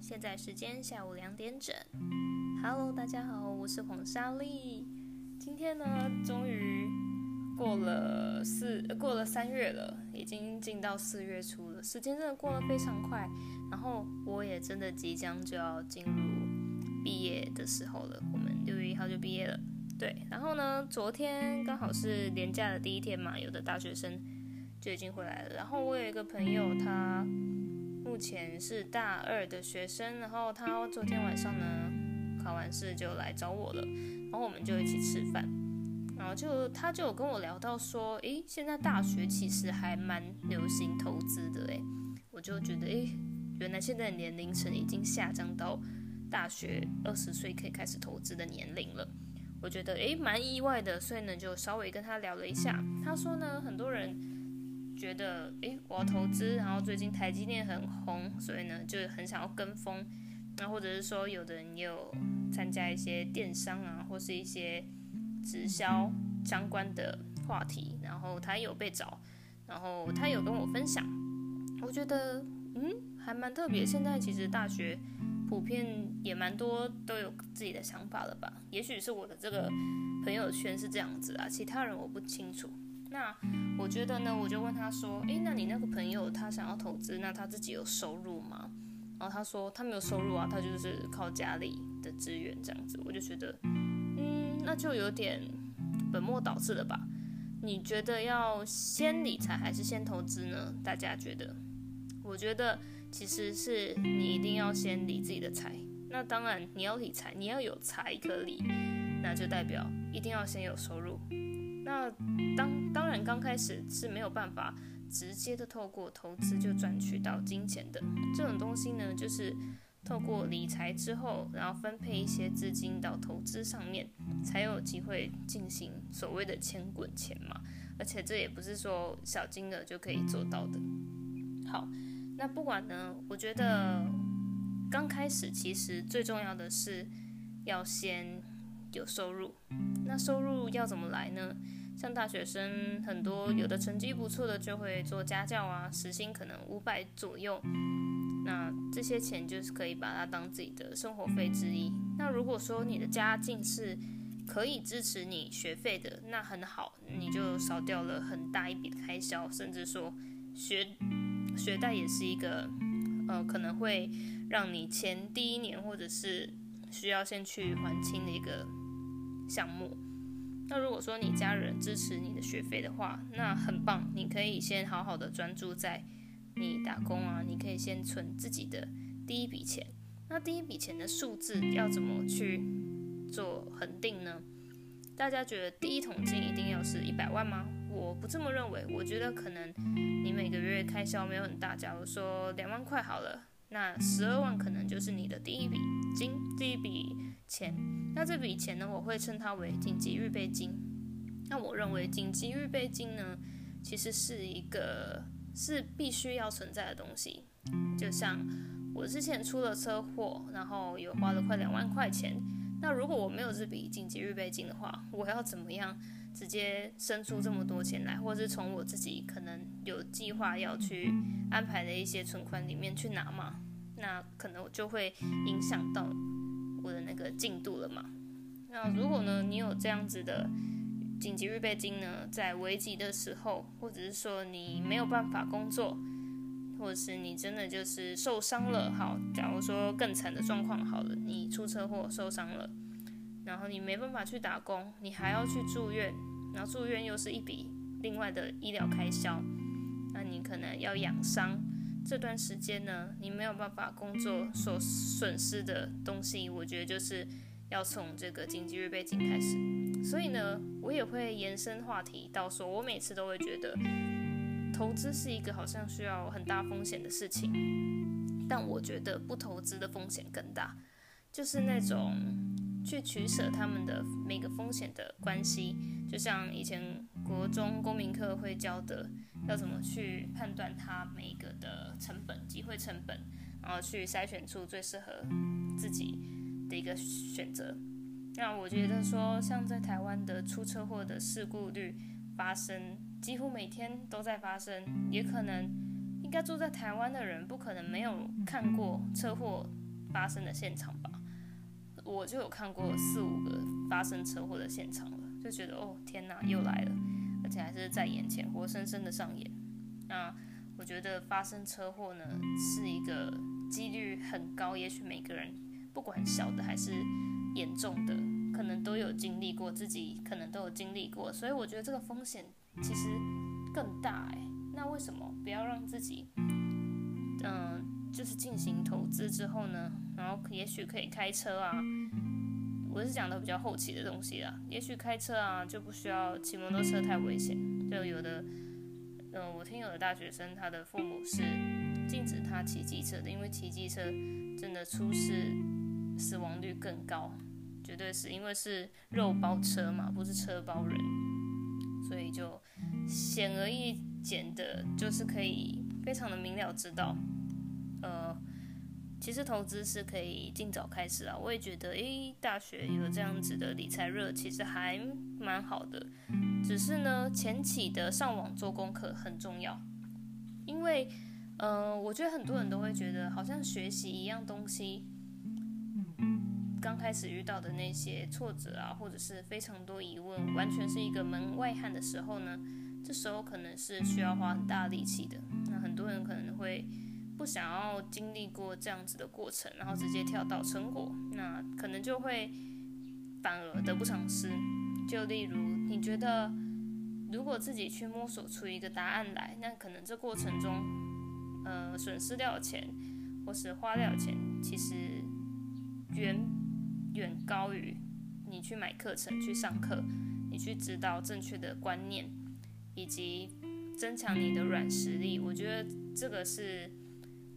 现在时间下午两点整。Hello，大家好，我是黄莎莉。今天呢，终于过了四，过了三月了，已经进到四月初了，时间真的过得非常快。然后我也真的即将就要进入毕业的时候了，我们六月一号就毕业了。对，然后呢，昨天刚好是连假的第一天嘛，有的大学生就已经回来了。然后我有一个朋友，他目前是大二的学生，然后他昨天晚上呢考完试就来找我了，然后我们就一起吃饭，然后就他就有跟我聊到说，诶，现在大学其实还蛮流行投资的，诶，我就觉得，诶，原来现在年龄层已经下降到大学二十岁可以开始投资的年龄了。我觉得诶蛮意外的，所以呢就稍微跟他聊了一下。他说呢，很多人觉得诶我要投资，然后最近台积电很红，所以呢就很想要跟风。那或者是说，有的人也有参加一些电商啊，或是一些直销相关的话题，然后他有被找，然后他有跟我分享。我觉得嗯还蛮特别。现在其实大学。普遍也蛮多都有自己的想法了吧？也许是我的这个朋友圈是这样子啊，其他人我不清楚。那我觉得呢，我就问他说：“诶，那你那个朋友他想要投资，那他自己有收入吗？”然后他说他没有收入啊，他就是靠家里的资源这样子。我就觉得，嗯，那就有点本末倒置了吧？你觉得要先理财还是先投资呢？大家觉得？我觉得。其实是你一定要先理自己的财，那当然你要理财，你要有财可理，那就代表一定要先有收入。那当当然刚开始是没有办法直接的透过投资就赚取到金钱的，这种东西呢，就是透过理财之后，然后分配一些资金到投资上面，才有机会进行所谓的钱滚钱嘛。而且这也不是说小金额就可以做到的。好。那不管呢，我觉得刚开始其实最重要的是要先有收入。那收入要怎么来呢？像大学生很多有的成绩不错的就会做家教啊，时薪可能五百左右。那这些钱就是可以把它当自己的生活费之一。那如果说你的家境是可以支持你学费的，那很好，你就少掉了很大一笔的开销，甚至说学。学贷也是一个，呃，可能会让你前第一年或者是需要先去还清的一个项目。那如果说你家人支持你的学费的话，那很棒，你可以先好好的专注在你打工啊，你可以先存自己的第一笔钱。那第一笔钱的数字要怎么去做恒定呢？大家觉得第一桶金一定要是一百万吗？我不这么认为，我觉得可能你每个月开销没有很大，假如说两万块好了，那十二万可能就是你的第一笔金，第一笔钱。那这笔钱呢，我会称它为紧急预备金。那我认为紧急预备金呢，其实是一个是必须要存在的东西。就像我之前出了车祸，然后有花了快两万块钱。那如果我没有这笔紧急预备金的话，我要怎么样直接生出这么多钱来，或者是从我自己可能有计划要去安排的一些存款里面去拿嘛？那可能就会影响到我的那个进度了嘛。那如果呢，你有这样子的紧急预备金呢，在危急的时候，或者是说你没有办法工作。或者是你真的就是受伤了，好，假如说更惨的状况好了，你出车祸受伤了，然后你没办法去打工，你还要去住院，然后住院又是一笔另外的医疗开销，那你可能要养伤，这段时间呢，你没有办法工作所损失的东西，我觉得就是要从这个紧急预备金开始，所以呢，我也会延伸话题到说，我每次都会觉得。投资是一个好像需要很大风险的事情，但我觉得不投资的风险更大，就是那种去取舍他们的每个风险的关系，就像以前国中公民课会教的，要怎么去判断它每一个的成本、机会成本，然后去筛选出最适合自己的一个选择。那我觉得说，像在台湾的出车祸的事故率发生。几乎每天都在发生，也可能应该住在台湾的人，不可能没有看过车祸发生的现场吧？我就有看过四五个发生车祸的现场了，就觉得哦天哪，又来了，且还是在眼前活生生的上演。那我觉得发生车祸呢，是一个几率很高，也许每个人不管小的还是严重的，可能都有经历过，自己可能都有经历过，所以我觉得这个风险其实更大哎。那为什么不要让自己，嗯、就是进行投资之后呢，然后也许可以开车啊，我是讲的比较后期的东西啦，也许开车啊就不需要骑摩托车太危险，就有的。嗯，我听有的大学生，他的父母是禁止他骑机车的，因为骑机车真的出事死亡率更高，绝对是因为是肉包车嘛，不是车包人，所以就显而易见的，就是可以非常的明了知道，其实投资是可以尽早开始啊。我也觉得，诶，大学有这样子的理财热，其实还蛮好的。只是呢，前期的上网做功课很重要，因为，呃，我觉得很多人都会觉得，好像学习一样东西，刚开始遇到的那些挫折啊，或者是非常多疑问，完全是一个门外汉的时候呢，这时候可能是需要花很大力气的。那很多人可能会不想要经历过这样子的过程，然后直接跳到成果，那可能就会反而得不偿失。就例如，你觉得如果自己去摸索出一个答案来，那可能这过程中，呃，损失掉钱或是花掉钱，其实远远高于你去买课程、去上课，你去知道正确的观念，以及增强你的软实力。我觉得这个是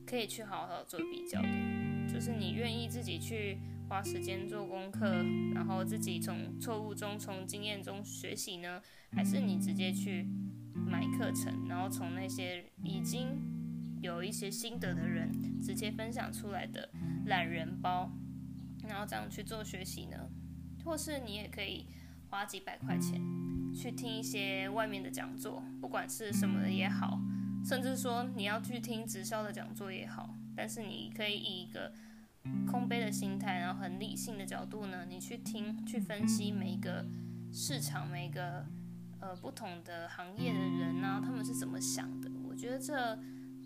可以去好好做比较的，就是你愿意自己去。花时间做功课，然后自己从错误中、从经验中学习呢？还是你直接去买课程，然后从那些已经有一些心得的人直接分享出来的懒人包，然后这样去做学习呢？或是你也可以花几百块钱去听一些外面的讲座，不管是什么的也好，甚至说你要去听直销的讲座也好，但是你可以以一个。空杯的心态，然后很理性的角度呢，你去听、去分析每一个市场、每一个呃不同的行业的人呢、啊，他们是怎么想的？我觉得这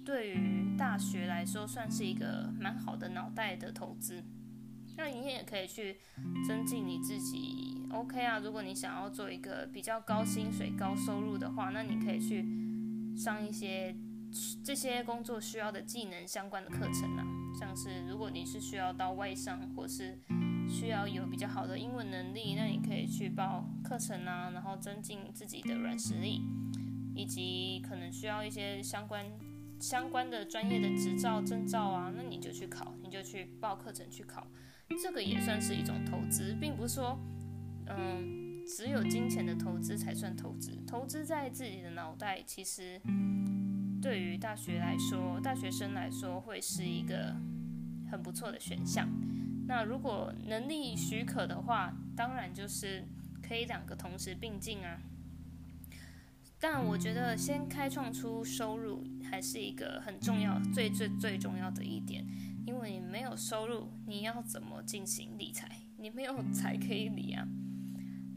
对于大学来说算是一个蛮好的脑袋的投资。那你也可以去增进你自己。OK 啊，如果你想要做一个比较高薪水、高收入的话，那你可以去上一些这些工作需要的技能相关的课程啊。像是如果你是需要到外商，或是需要有比较好的英文能力，那你可以去报课程啊，然后增进自己的软实力，以及可能需要一些相关相关的专业的执照证照啊，那你就去考，你就去报课程去考，这个也算是一种投资，并不是说嗯只有金钱的投资才算投资，投资在自己的脑袋其实。对于大学来说，大学生来说会是一个很不错的选项。那如果能力许可的话，当然就是可以两个同时并进啊。但我觉得先开创出收入还是一个很重要、最最最重要的一点，因为你没有收入，你要怎么进行理财？你没有 财可以理啊。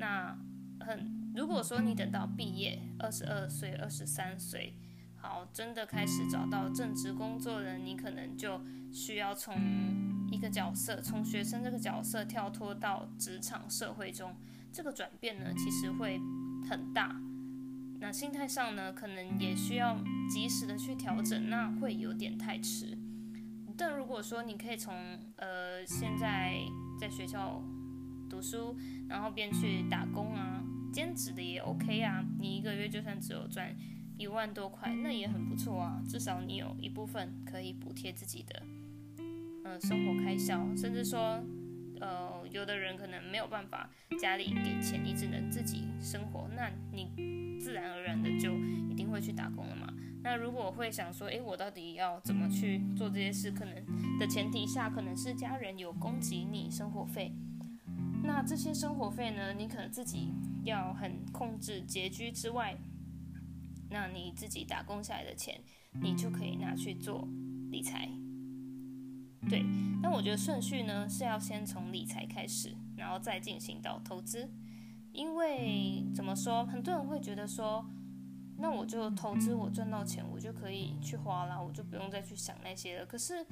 那很，如果说你等到毕业，二十二岁、二十三岁。好，真的开始找到正职工作了，你可能就需要从一个角色，从学生这个角色跳脱到职场社会中，这个转变呢，其实会很大。那心态上呢，可能也需要及时的去调整，那会有点太迟。但如果说你可以从呃现在在学校读书，然后便去打工啊，兼职的也 OK 啊，你一个月就算只有赚。一万多块，那也很不错啊，至少你有一部分可以补贴自己的，嗯、呃，生活开销，甚至说，呃，有的人可能没有办法家里给钱，你只能自己生活，那你自然而然的就一定会去打工了嘛。那如果会想说，诶，我到底要怎么去做这些事？可能的前提下，可能是家人有供给你生活费，那这些生活费呢，你可能自己要很控制拮据之外。那你自己打工下来的钱，你就可以拿去做理财。对，那我觉得顺序呢是要先从理财开始，然后再进行到投资。因为怎么说，很多人会觉得说，那我就投资，我赚到钱，我就可以去花了，我就不用再去想那些了。可是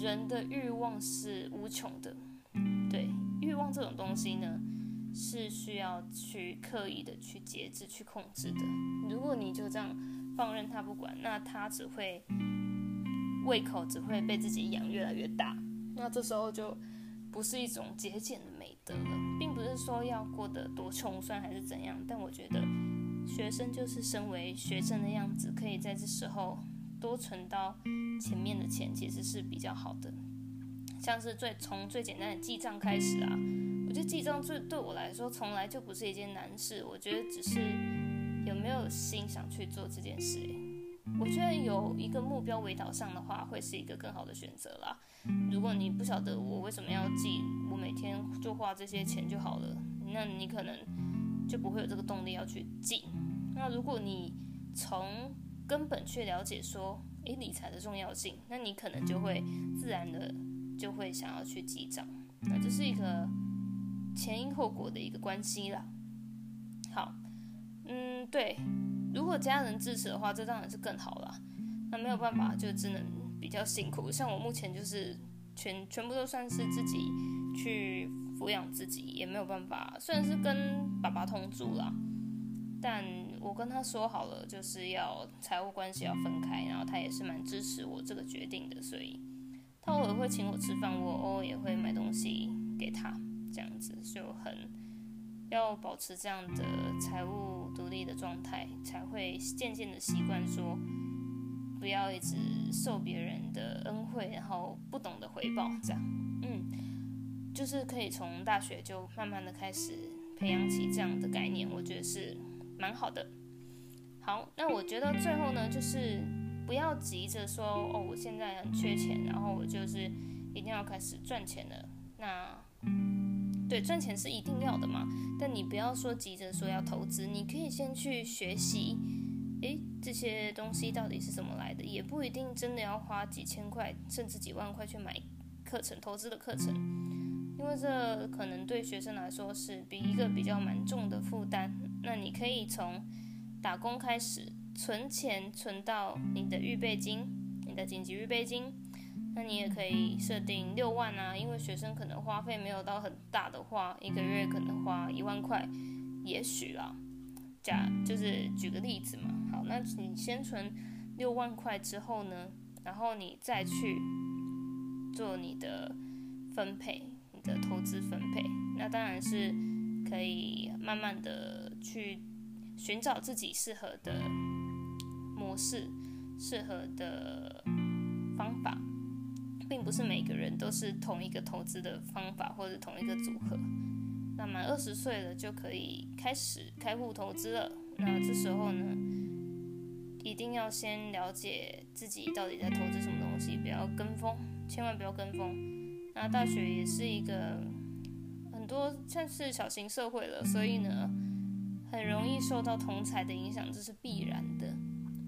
人的欲望是无穷的，对，这种东西呢，是需要去刻意的去节制、去控制的。如果你就这样放任它不管，那它只会胃口只会被自己养越来越大，那这时候就不是一种节俭的美德了。并不是说要过得多穷酸还是怎样，但我觉得学生就是身为学生的样子，可以在这时候多存到前面的钱，其实是比较好的。像是最从最简单的记账开始啊，觉得记账最对我来说从来就不是一件难事，我觉得只是有没有心想去做这件事。我觉得有一个目标为导向的话，会是一个更好的选择啦。如果你不晓得我为什么要记，我每天就花这些钱就好了，那你可能就不会有这个动力要去记。那如果你从根本去了解说，诶，理财的重要性，那你可能就会自然的就会想要去记账。那这是一个前因后果的一个关系啦。好，嗯，对。如果家人支持的话，这当然是更好了。那没有办法，就只能比较辛苦。像我目前就是全全部都算是自己去抚养自己，也没有办法。虽然是跟爸爸同住啦，但我跟他说好了，就是要财务关系要分开，然后他也是蛮支持我这个决定的。所以他偶尔会请我吃饭，我偶尔也会买东西给他，这样子就很要保持这样的财务。独立的状态，才会渐渐的习惯说，不要一直受别人的恩惠，然后不懂得回报，这样，嗯，就是可以从大学就慢慢的开始培养起这样的概念，我觉得是蛮好的。好，那我觉得最后呢，就是不要急着说，哦，我现在很缺钱，然后我就是一定要开始赚钱了，那。对，赚钱是一定要的嘛，但你不要说急着说要投资，你可以先去学习，诶，这些东西到底是怎么来的，也不一定真的要花几千块甚至几万块去买课程，投资的课程，因为这可能对学生来说是比一个比较蛮重的负担。那你可以从打工开始，存钱存到你的预备金，你的紧急预备金。那你也可以设定六万啊，因为学生可能花费没有到很大的话，一个月可能花一万块，也许啦。假就是举个例子嘛。好，那你先存六万块之后呢，然后你再去做你的分配，你的投资分配。那当然是可以慢慢的去寻找自己适合的模式，适合的方法。并不是每个人都是同一个投资的方法或者同一个组合。那满二十岁了就可以开始开户投资了。那这时候呢，一定要先了解自己到底在投资什么东西，不要跟风，千万不要跟风。那大学也是一个很多像是小型社会了，所以呢，很容易受到同财的影响，这是必然的。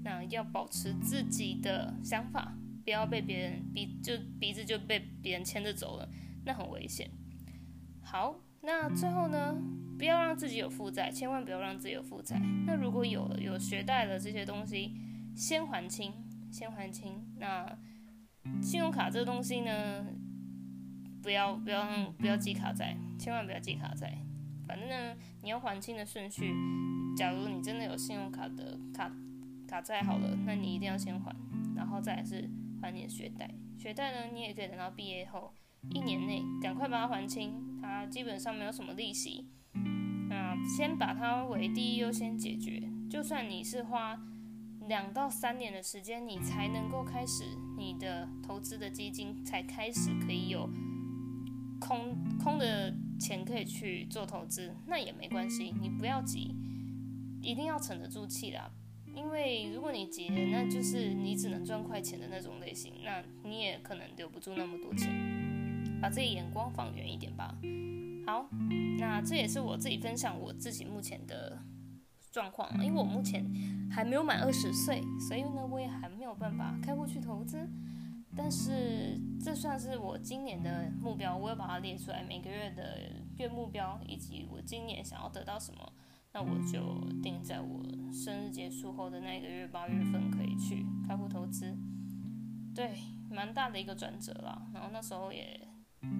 那要保持自己的想法。不要被别人鼻就鼻子就被别人牵着走了，那很危险。好，那最后呢，不要让自己有负债，千万不要让自己有负债。那如果有有学贷的这些东西，先还清，先还清。那信用卡这个东西呢，不要不要不要记卡债，千万不要记卡债。反正呢，你要还清的顺序，假如你真的有信用卡的卡卡债好了，那你一定要先还，然后再是。还你的学贷，学贷呢，你也可以等到毕业后一年内赶快把它还清，它基本上没有什么利息。那先把它为第一优先解决，就算你是花两到三年的时间，你才能够开始你的投资的基金才开始可以有空空的钱可以去做投资，那也没关系，你不要急，一定要沉得住气啦。因为如果你急，那就是你只能赚快钱的那种类型，那你也可能留不住那么多钱。把自己眼光放远一点吧。好，那这也是我自己分享我自己目前的状况，因为我目前还没有满二十岁，所以呢，我也还没有办法开户去投资。但是这算是我今年的目标，我要把它列出来，每个月的月目标，以及我今年想要得到什么，那我就定在我生日结束后的那个月八月份可以去开户投资。对，蛮大的一个转折啦。然后那时候也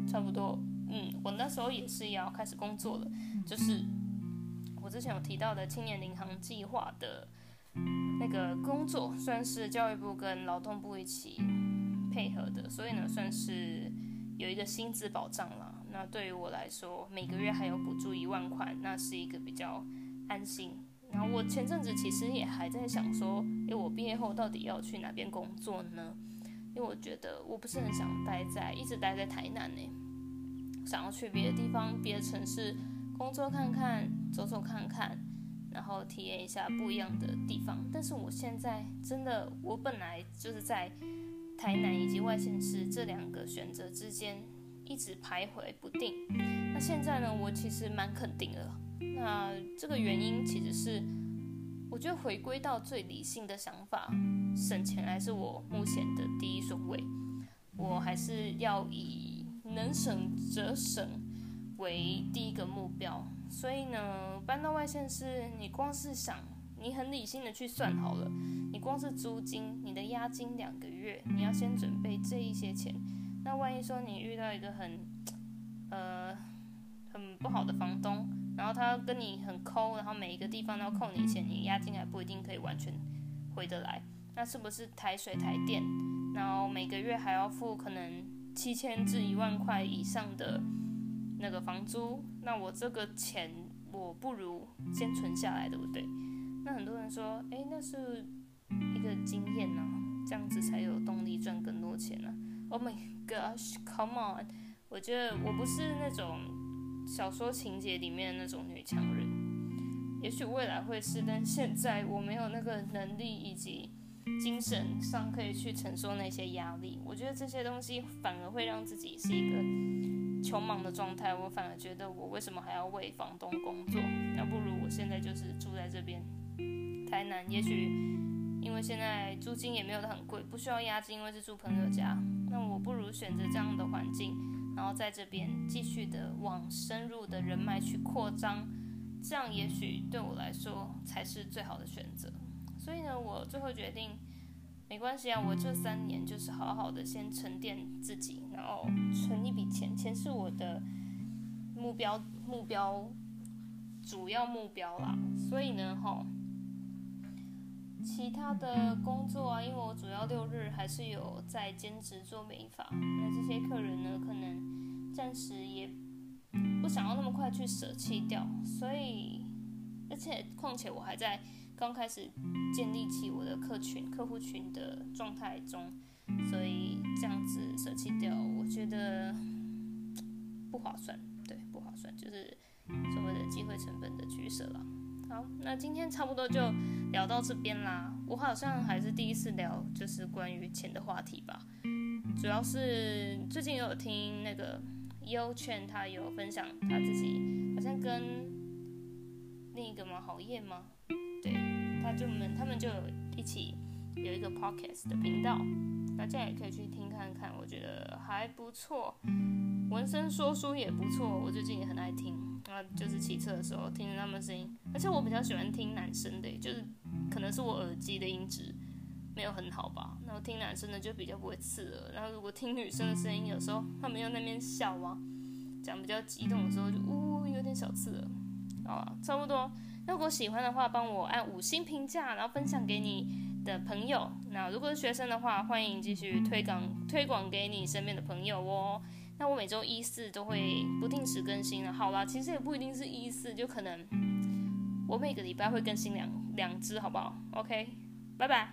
差不多，嗯，我那时候也是要开始工作了，就是我之前有提到的青年领航计划的那个工作，算是教育部跟劳动部一起。配合的，所以呢，算是有一个薪资保障了。那对于我来说，每个月还有补助一万块，那是一个比较安心。然后我前阵子其实也还在想说，诶，我毕业后到底要去哪边工作呢？因为我觉得我不是很想待在一直待在台南呢，想要去别的地方、别的城市工作看看、走走看看，然后体验一下不一样的地方。但是我现在真的，我本来就是在。台南以及外县市这两个选择之间一直徘徊不定。那现在呢，我其实蛮肯定了。那这个原因其实是，我觉得回归到最理性的想法，省钱还是我目前的第一顺位。我还是要以能省则省为第一个目标。所以呢，搬到外县市，你光是想。你很理性的去算好了，你光是租金，你的押金两个月，你要先准备这一些钱。那万一说你遇到一个很，呃，很不好的房东，然后他跟你很抠，然后每一个地方都要扣你钱，你押金还不一定可以完全回得来。那是不是台水台电，然后每个月还要付可能七千至一万块以上的那个房租？那我这个钱，我不如先存下来，对不对？那很多人说，诶，那是一个经验呢、啊，这样子才有动力赚更多钱呢、啊。Oh my gosh，come on！我觉得我不是那种小说情节里面的那种女强人，也许未来会是，但现在我没有那个能力以及精神上可以去承受那些压力。我觉得这些东西反而会让自己是一个穷忙的状态。我反而觉得，我为什么还要为房东工作？那不如我现在就是住在这边。台南，也许因为现在租金也没有很贵，不需要押金，因为是住朋友家。那我不如选择这样的环境，然后在这边继续的往深入的人脉去扩张，这样也许对我来说才是最好的选择。所以呢，我最后决定，没关系啊，我这三年就是好好的先沉淀自己，然后存一笔钱，钱是我的目标目标主要目标啦。所以呢，吼。其他的工作啊，因为我主要六日还是有在兼职做美发，那这些客人呢，可能暂时也不想要那么快去舍弃掉，所以，而且况且我还在刚开始建立起我的客群、客户群的状态中，所以这样子舍弃掉，我觉得不划算，对，不划算，就是所谓的机会成本的取舍了。好，那今天差不多就聊到这边啦。我好像还是第一次聊，就是关于钱的话题吧。主要是最近有听那个优劝，他有分享他自己好像跟另一个嘛好业吗？对，他就们他们就一起有一个 podcast 的频道，大家也可以去听看看，我觉得还不错。闻声说书也不错，我最近也很爱听。啊，就是骑车的时候听着他们声音，而且我比较喜欢听男生的，就是可能是我耳机的音质没有很好吧。然后听男生的就比较不会刺耳，然后如果听女生的声音，有时候他们又那边笑啊，讲比较激动的时候就呜、有点小刺耳。啊，差不多。如果喜欢的话，帮我按五星评价，然后分享给你的朋友。那如果是学生的话，欢迎继续推广推广给你身边的朋友哦。那我每周一四都会不定时更新了，好啦，其实也不一定是一四，就可能我每个礼拜会更新两两支，好不好？OK，拜拜。